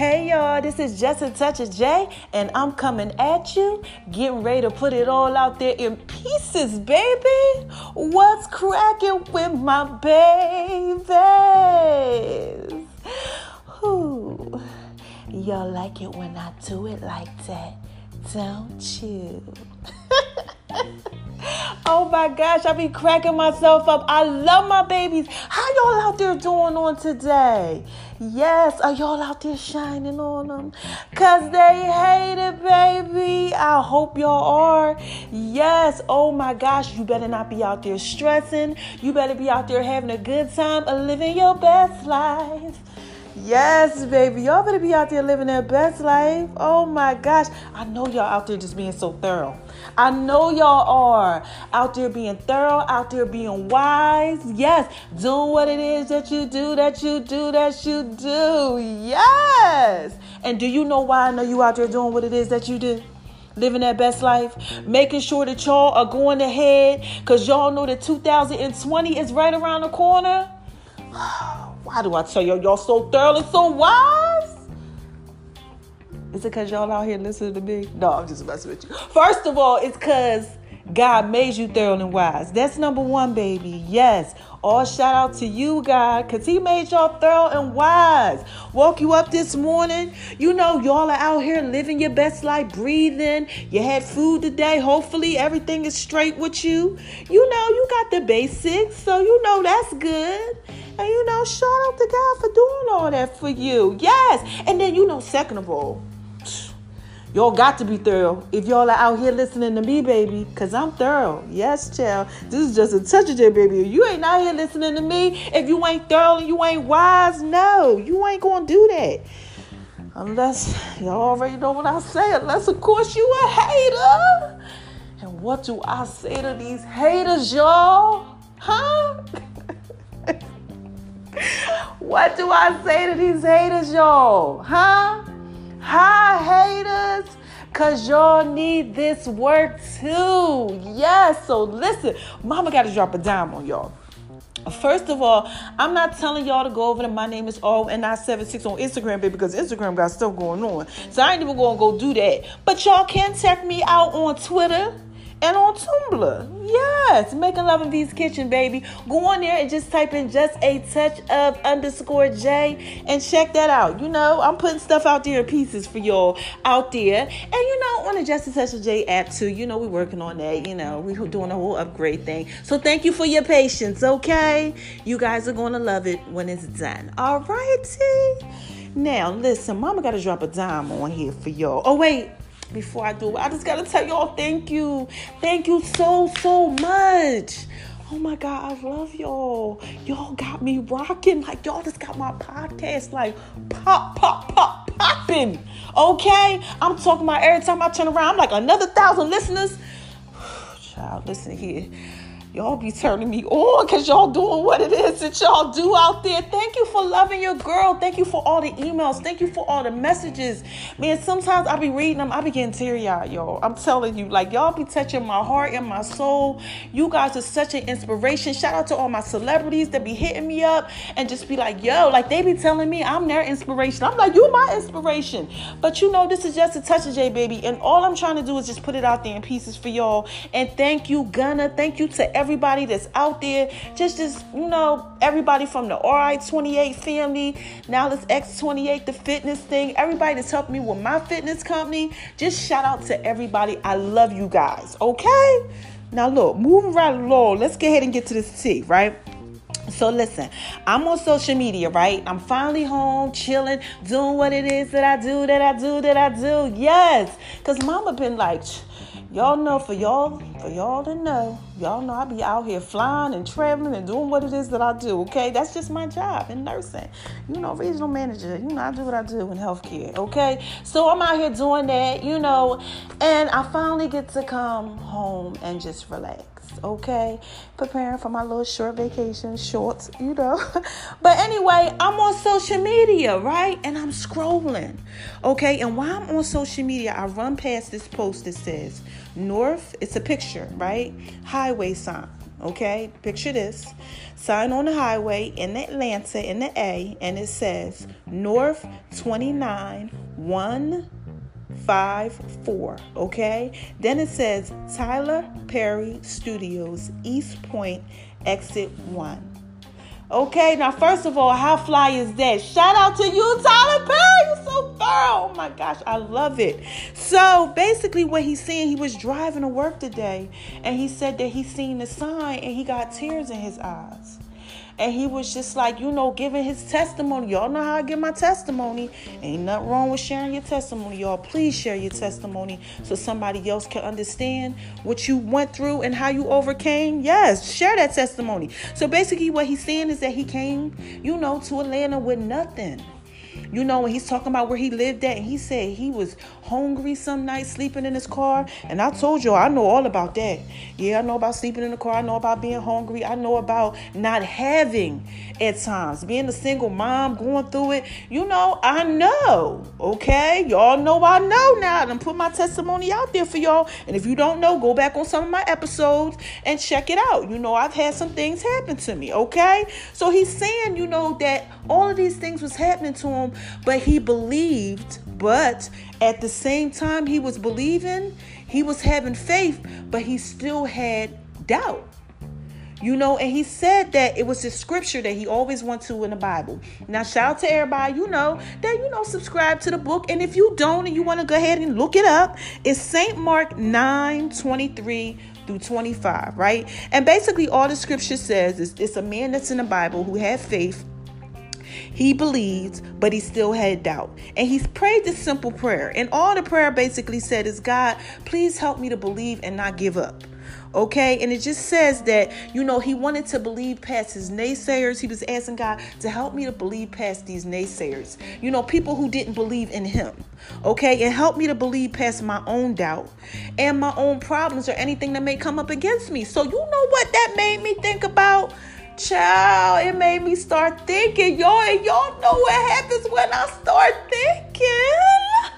Hey y'all, this is Just a Touch of J, and I'm coming at you, getting ready to put it all out there in pieces, baby. What's cracking with my babies? Who? Y'all like it when I do it like that, don't you? Oh my gosh, I be cracking myself up. I love my babies. How y'all out there doing on today? Yes, are y'all out there shining on them? Cause they hate it, baby. I hope y'all are. Yes, oh my gosh, you better not be out there stressing. You better be out there having a good time living your best life. Yes, baby. Y'all better be out there living their best life. Oh my gosh. I know y'all out there just being so thorough. I know y'all are out there being thorough, out there being wise. Yes, doing what it is that you do, that you do, that you do. Yes. And do you know why I know you out there doing what it is that you do? living their best life, making sure that y'all are going ahead because y'all know that 2020 is right around the corner. Oh, Why do I tell y'all y'all so thorough and so wise? Is it because y'all out here listening to me? No, I'm just messing with you. First of all, it's because God made you thorough and wise. That's number one, baby. Yes. All shout out to you, God, because He made y'all thorough and wise. Woke you up this morning. You know, y'all are out here living your best life, breathing. You had food today. Hopefully, everything is straight with you. You know, you got the basics, so you know that's good. And you know, shout out to God for doing all that for you. Yes. And then, you know, second of all, Y'all got to be thorough if y'all are out here listening to me, baby, because I'm thorough. Yes, child. This is just a touch of it, baby. You ain't out here listening to me if you ain't thorough and you ain't wise. No, you ain't going to do that. Unless y'all already know what I say, unless, of course, you a hater. And what do I say to these haters, y'all? Huh? what do I say to these haters, y'all? Huh? Hi, haters. Cause y'all need this work too. Yes. So listen, mama gotta drop a dime on y'all. First of all, I'm not telling y'all to go over to my name is all and not 76 on Instagram, baby, because Instagram got stuff going on. So I ain't even gonna go do that. But y'all can check me out on Twitter and on Tumblr. Yes, making love in V's kitchen, baby. Go on there and just type in just a touch of underscore J and check that out. You know, I'm putting stuff out there in pieces for y'all out there. And you know, on the Just a Touch of J app too. You know, we're working on that. You know, we're doing a whole upgrade thing. So thank you for your patience, okay? You guys are gonna love it when it's done. All righty. Now listen, mama gotta drop a dime on here for y'all. Oh wait before I do I just gotta tell y'all thank you. Thank you so, so much. Oh my God, I love y'all. Y'all got me rocking. Like, y'all just got my podcast like pop, pop, pop, popping. Okay? I'm talking about every time I turn around, I'm like another thousand listeners. Child, listen here. Y'all be turning me on because y'all doing what it is that y'all do out there. Thank you for loving your girl. Thank you for all the emails. Thank you for all the messages. Man, sometimes I be reading them. I be getting teary eyed, y'all. I'm telling you, like, y'all be touching my heart and my soul. You guys are such an inspiration. Shout out to all my celebrities that be hitting me up and just be like, yo, like, they be telling me I'm their inspiration. I'm like, you my inspiration. But you know, this is just a touch of J, baby. And all I'm trying to do is just put it out there in pieces for y'all. And thank you, Gunna. Thank you to everybody that's out there. Just, just you know, everybody from the RI28 family. Now let's X28, the fitness thing. Everybody that's helped me with my fitness company. Just shout out to everybody. I love you guys. Okay. Now look, moving right along. Let's get ahead and get to this tea, right? So listen, I'm on social media, right? I'm finally home, chilling, doing what it is that I do, that I do, that I do. Yes, cause Mama been like Y'all know for y'all, for y'all to know, y'all know I be out here flying and traveling and doing what it is that I do. Okay, that's just my job in nursing. You know, regional manager. You know, I do what I do in healthcare. Okay, so I'm out here doing that. You know, and I finally get to come home and just relax okay? Preparing for my little short vacation, shorts, you know. but anyway, I'm on social media, right? And I'm scrolling, okay? And while I'm on social media, I run past this post that says North, it's a picture, right? Highway sign. Okay, picture this sign on the highway in Atlanta in the A, and it says North 29 1 five four. Okay. Then it says Tyler Perry Studios, East Point, exit one. Okay, now first of all, how fly is that? Shout out to you, Tyler Perry. You're so thorough. Oh my gosh, I love it. So basically, what he's saying, he was driving to work today, and he said that he seen the sign and he got tears in his eyes and he was just like, you know, giving his testimony. Y'all know how I give my testimony. Ain't nothing wrong with sharing your testimony, y'all. Please share your testimony so somebody else can understand what you went through and how you overcame. Yes, share that testimony. So basically, what he's saying is that he came, you know, to Atlanta with nothing. You know, when he's talking about where he lived at, and he said he was hungry some night, sleeping in his car. And I told y'all I know all about that. Yeah, I know about sleeping in the car. I know about being hungry. I know about not having at times, being a single mom, going through it. You know, I know. Okay, y'all know I know now. And put my testimony out there for y'all. And if you don't know, go back on some of my episodes and check it out. You know, I've had some things happen to me. Okay, so he's saying, you know, that all of these things was happening to him but he believed, but at the same time he was believing, he was having faith, but he still had doubt. You know, and he said that it was the scripture that he always went to in the Bible. Now, shout out to everybody, you know, that, you know, subscribe to the book. And if you don't and you want to go ahead and look it up, it's St. Mark 9 23 through 25, right? And basically, all the scripture says is it's a man that's in the Bible who had faith he believed, but he still had doubt. And he prayed this simple prayer. And all the prayer basically said is God, please help me to believe and not give up. Okay, and it just says that you know he wanted to believe past his naysayers. He was asking God to help me to believe past these naysayers, you know, people who didn't believe in him. Okay, and help me to believe past my own doubt and my own problems or anything that may come up against me. So, you know what that made me think about? Child, it made me start thinking, y'all, and y'all know what happens when I start thinking.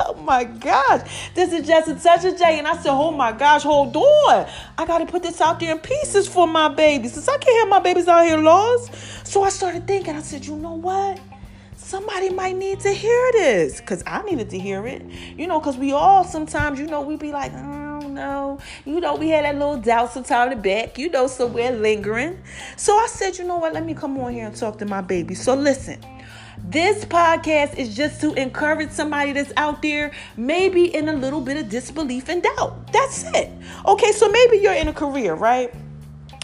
Oh my gosh, this is just a touch of J. And I said, Oh my gosh, hold on. I got to put this out there in pieces for my babies since I can't have my babies out here lost. So I started thinking, I said, You know what? Somebody might need to hear this because I needed to hear it. You know, because we all sometimes, you know, we be like, mm, know. You know, we had that little doubt sometime in the back, you know, somewhere lingering. So I said, you know what, let me come on here and talk to my baby. So listen. This podcast is just to encourage somebody that's out there, maybe in a little bit of disbelief and doubt. That's it. Okay, so maybe you're in a career, right?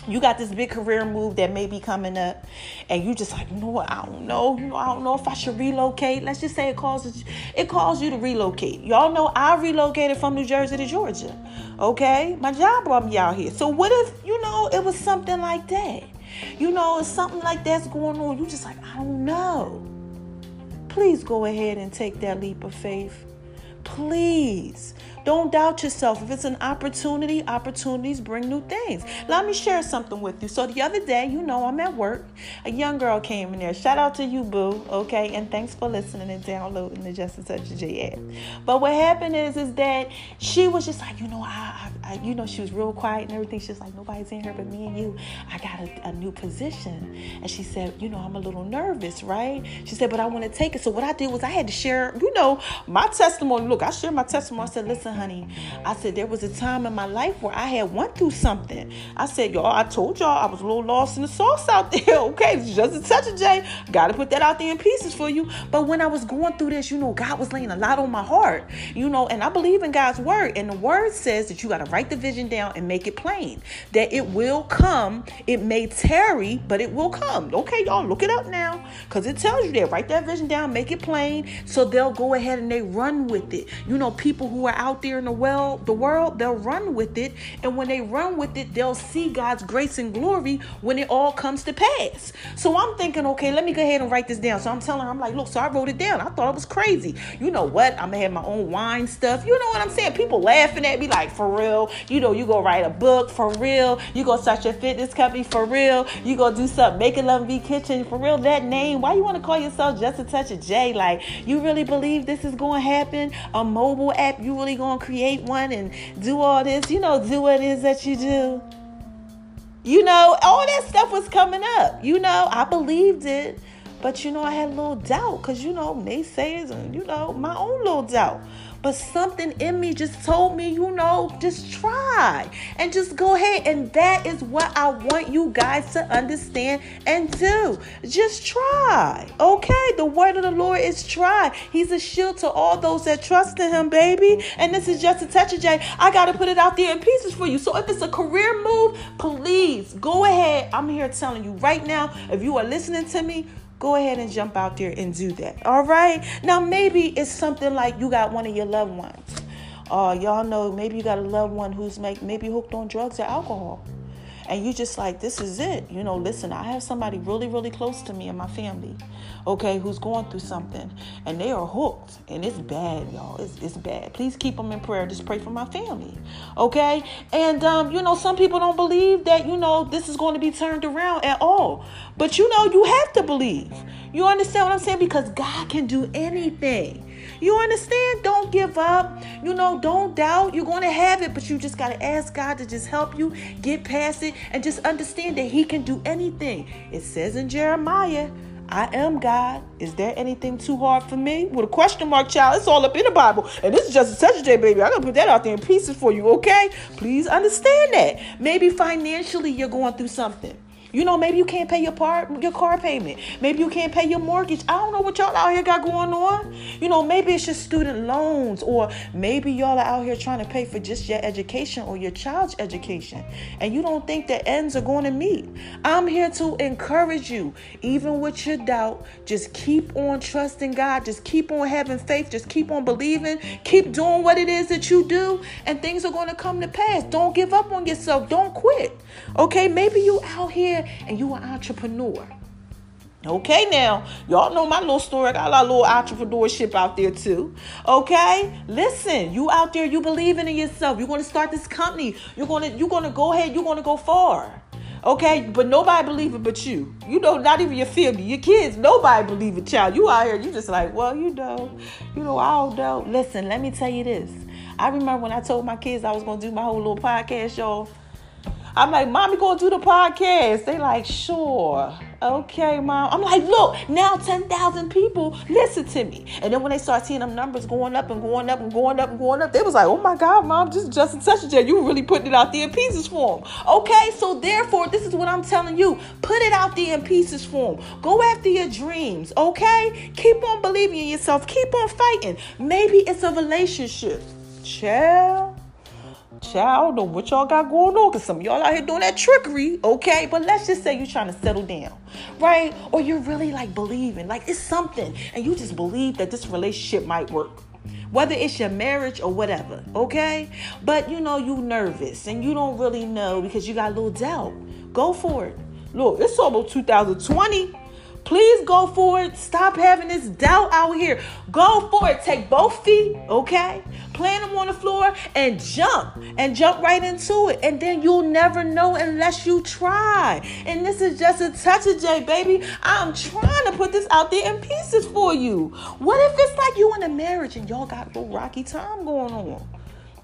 You got this big career move that may be coming up and you just like you know what? I don't know. You know i don't know if i should relocate. Let's just say it causes it calls you to relocate. Y'all know i relocated from new jersey to georgia okay? My job brought me out here. So what if you know it was something like that? You know it's something like that's going on. You just like i don't know. Please go ahead and take that leap of faith. Please don't doubt yourself. If it's an opportunity, opportunities bring new things. Let me share something with you. So the other day, you know, I'm at work. A young girl came in there. Shout out to you, boo. Okay, and thanks for listening and downloading the Justice Touch J app. But what happened is, is that she was just like, you know, I, I, I, you know, she was real quiet and everything. She's like, nobody's in here but me and you. I got a, a new position, and she said, you know, I'm a little nervous, right? She said, but I want to take it. So what I did was I had to share, you know, my testimony. Look, I shared my testimony. I said, listen honey. I said, there was a time in my life where I had went through something. I said, y'all, I told y'all I was a little lost in the sauce out there. okay, just a touch of J. Got to put that out there in pieces for you. But when I was going through this, you know, God was laying a lot on my heart, you know, and I believe in God's word. And the word says that you got to write the vision down and make it plain. That it will come. It may tarry, but it will come. Okay, y'all, look it up now. Because it tells you that. Write that vision down, make it plain. So they'll go ahead and they run with it. You know, people who are out there in the well, the world, they'll run with it. And when they run with it, they'll see God's grace and glory when it all comes to pass. So I'm thinking, okay, let me go ahead and write this down. So I'm telling her, I'm like, look, so I wrote it down. I thought it was crazy. You know what? I'm gonna have my own wine stuff. You know what I'm saying? People laughing at me like, for real. You know, you go write a book for real. You go start your fitness company for real. You go do something, make a love be kitchen for real. That name, why you want to call yourself just a touch of J? Like, you really believe this is to happen? A mobile app, you really going to create one and do all this? You know, do what it is that you do. You know, all that stuff was coming up. You know, I believed it. But you know, I had a little doubt because you know, naysayers and you know, my own little doubt. But something in me just told me, you know, just try and just go ahead. And that is what I want you guys to understand and do. Just try. Okay? The word of the Lord is try. He's a shield to all those that trust in him, baby. And this is just a touch of J. I got to put it out there in pieces for you. So if it's a career move, please go ahead. I'm here telling you right now, if you are listening to me, go ahead and jump out there and do that. All right. Now, maybe it's something like you got one of your loved ones. Uh, y'all know maybe you got a loved one who's make, maybe hooked on drugs or alcohol. And you just like, this is it. You know, listen, I have somebody really, really close to me in my family, okay, who's going through something. And they are hooked. And it's bad, y'all. It's, it's bad. Please keep them in prayer. Just pray for my family, okay? And, um, you know, some people don't believe that, you know, this is going to be turned around at all. But you know, you have to believe. You understand what I'm saying? Because God can do anything. You understand? Don't give up. You know, don't doubt. You're going to have it, but you just got to ask God to just help you get past it and just understand that He can do anything. It says in Jeremiah, I am God. Is there anything too hard for me? With a question mark, child. It's all up in the Bible. And this is just a touch day, baby. I'm going to put that out there in pieces for you, okay? Please understand that. Maybe financially you're going through something. You know, maybe you can't pay your part your car payment. Maybe you can't pay your mortgage. I don't know what y'all out here got going on. You know, maybe it's your student loans, or maybe y'all are out here trying to pay for just your education or your child's education, and you don't think the ends are going to meet. I'm here to encourage you, even with your doubt, just keep on trusting God, just keep on having faith, just keep on believing, keep doing what it is that you do, and things are going to come to pass. Don't give up on yourself. Don't quit. Okay, maybe you out here and you an entrepreneur. Okay, now y'all know my little story. I got a lot of little entrepreneurship out there too. Okay, listen, you out there, you believing in yourself. You're gonna start this company. You're gonna you're gonna go ahead. You're gonna go far. Okay, but nobody believe it but you. You know, not even your family, your kids. Nobody believe it, child. You out here, you just like, well, you know, you know, I don't know. Listen, let me tell you this. I remember when I told my kids I was gonna do my whole little podcast, y'all. I'm like, Mommy gonna do the podcast. They like, sure. Okay, mom. I'm like, look, now 10,000 people listen to me. And then when they start seeing them numbers going up and going up and going up and going up, they was like, oh my God, mom, is Justin Touch You really putting it out there in pieces for them. Okay, so therefore, this is what I'm telling you. Put it out there in pieces for them. Go after your dreams, okay? Keep on believing in yourself. Keep on fighting. Maybe it's a relationship. Chill child, I don't know what y'all got going on, because some y'all out here doing that trickery, okay? But let's just say you're trying to settle down, right? Or you're really like believing, like it's something, and you just believe that this relationship might work. Whether it's your marriage or whatever, okay? But you know, you nervous and you don't really know because you got a little doubt. Go for it. Look, it's almost 2020. Please go for it. Stop having this doubt out here. Go for it. Take both feet, okay? Plant them on the floor and jump and jump right into it. And then you'll never know unless you try. And this is just a touch of J, baby. I'm trying to put this out there in pieces for you. What if it's like you in a marriage and y'all got a little rocky time going on?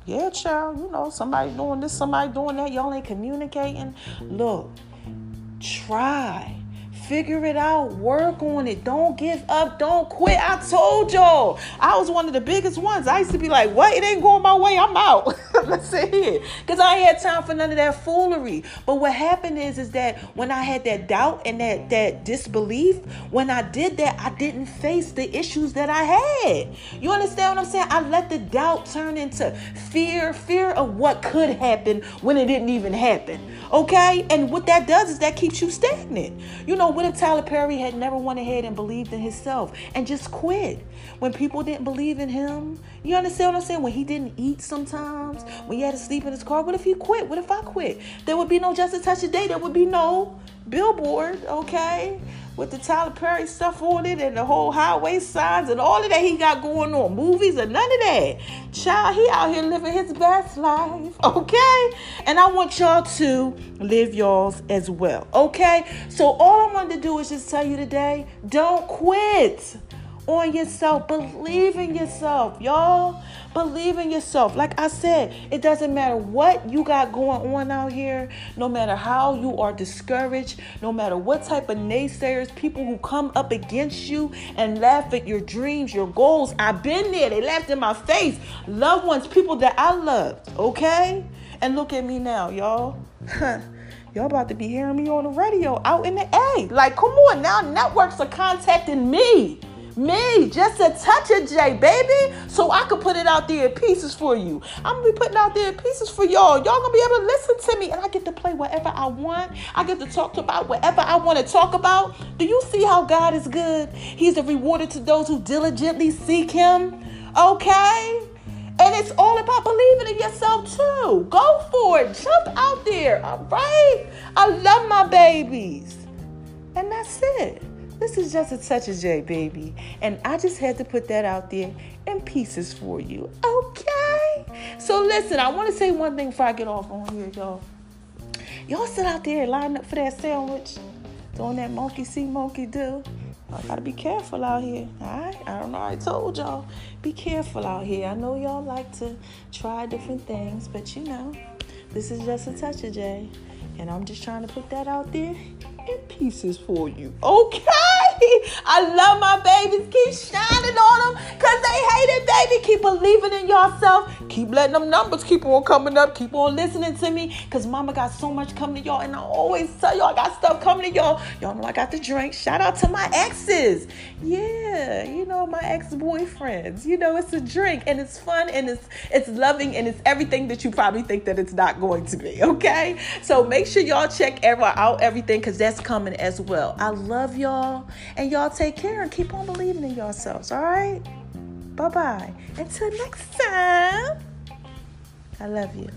Yeah, child, you know, somebody doing this, somebody doing that. Y'all ain't communicating. Look, try Figure it out. Work on it. Don't give up. Don't quit. I told y'all. I was one of the biggest ones. I used to be like, what? It ain't going my way. I'm out. Listen here. Because I had time for none of that foolery. But what happened is, is that when I had that doubt and that, that disbelief, when I did that, I didn't face the issues that I had. You understand what I'm saying? I let the doubt turn into fear, fear of what could happen when it didn't even happen. Okay? And what that does is that keeps you stagnant. You know, what if Tyler Perry had never went ahead and believed in himself and just quit? When people didn't believe in him, you understand what I'm saying? When he didn't eat sometimes, when he had to sleep in his car, what if he quit? What if I quit? There would be no Just a Touch a Day. There would be no billboard, okay? With the Tyler Perry stuff on it and the whole highway signs and all of that he got going on. Movies and none of that. Child, he out here living his best life, okay? And I want y'all to live yours as well, okay? So all I wanted to do is just tell you today, don't quit on yourself. Believe in yourself, y'all. Believe in yourself. Like I said, it doesn't matter what you got going on out here, no matter how you are discouraged, no matter what type of naysayers, people who come up against you and laugh at your dreams, your goals. I've been there. They laughed in my face. Loved ones, people that I loved, okay? And look at me now, y'all. Y'all about to be hearing me on the radio out in the A. Like, come on now, networks are contacting me. Me, just a touch of J, baby, so I can put it out there in pieces for you. I'm gonna be putting out there in pieces for y'all. Y'all gonna be able to listen to me, and I get to play whatever I want. I get to talk about whatever I want to talk about. Do you see how God is good? He's a rewarder to those who diligently seek Him. Okay. And it's all about believing in yourself too. Go for it. Jump out there. All right. I love my babies. And that's it. This is just a touch of J, baby. And I just had to put that out there in pieces for you. Okay? So listen, I want to say one thing before I get off on here, y'all. Y'all sit out there lining up for that sandwich, doing that monkey see, monkey do. I gotta be careful out here. Alright? I don't know. I told y'all. Be careful out here. I know y'all like to try different things, but you know, this is just a touch of J. And I'm just trying to put that out there in pieces for you. Okay? I love my babies. Keep shining on them because they hate it, baby. Keep believing in yourself. Keep letting them numbers keep on coming up. Keep on listening to me because mama got so much coming to y'all. And I always tell y'all I got stuff coming to y'all. Y'all know I got the drink. Shout out to my exes. Yeah, you know, my ex-boyfriends. You know, it's a drink and it's fun and it's it's loving and it's everything that you probably think that it's not going to be. Okay? So make sure y'all check out everything because that's coming as well. I love y'all. And y'all take care and keep on believing in yourselves, all right? Bye bye. Until next time, I love you.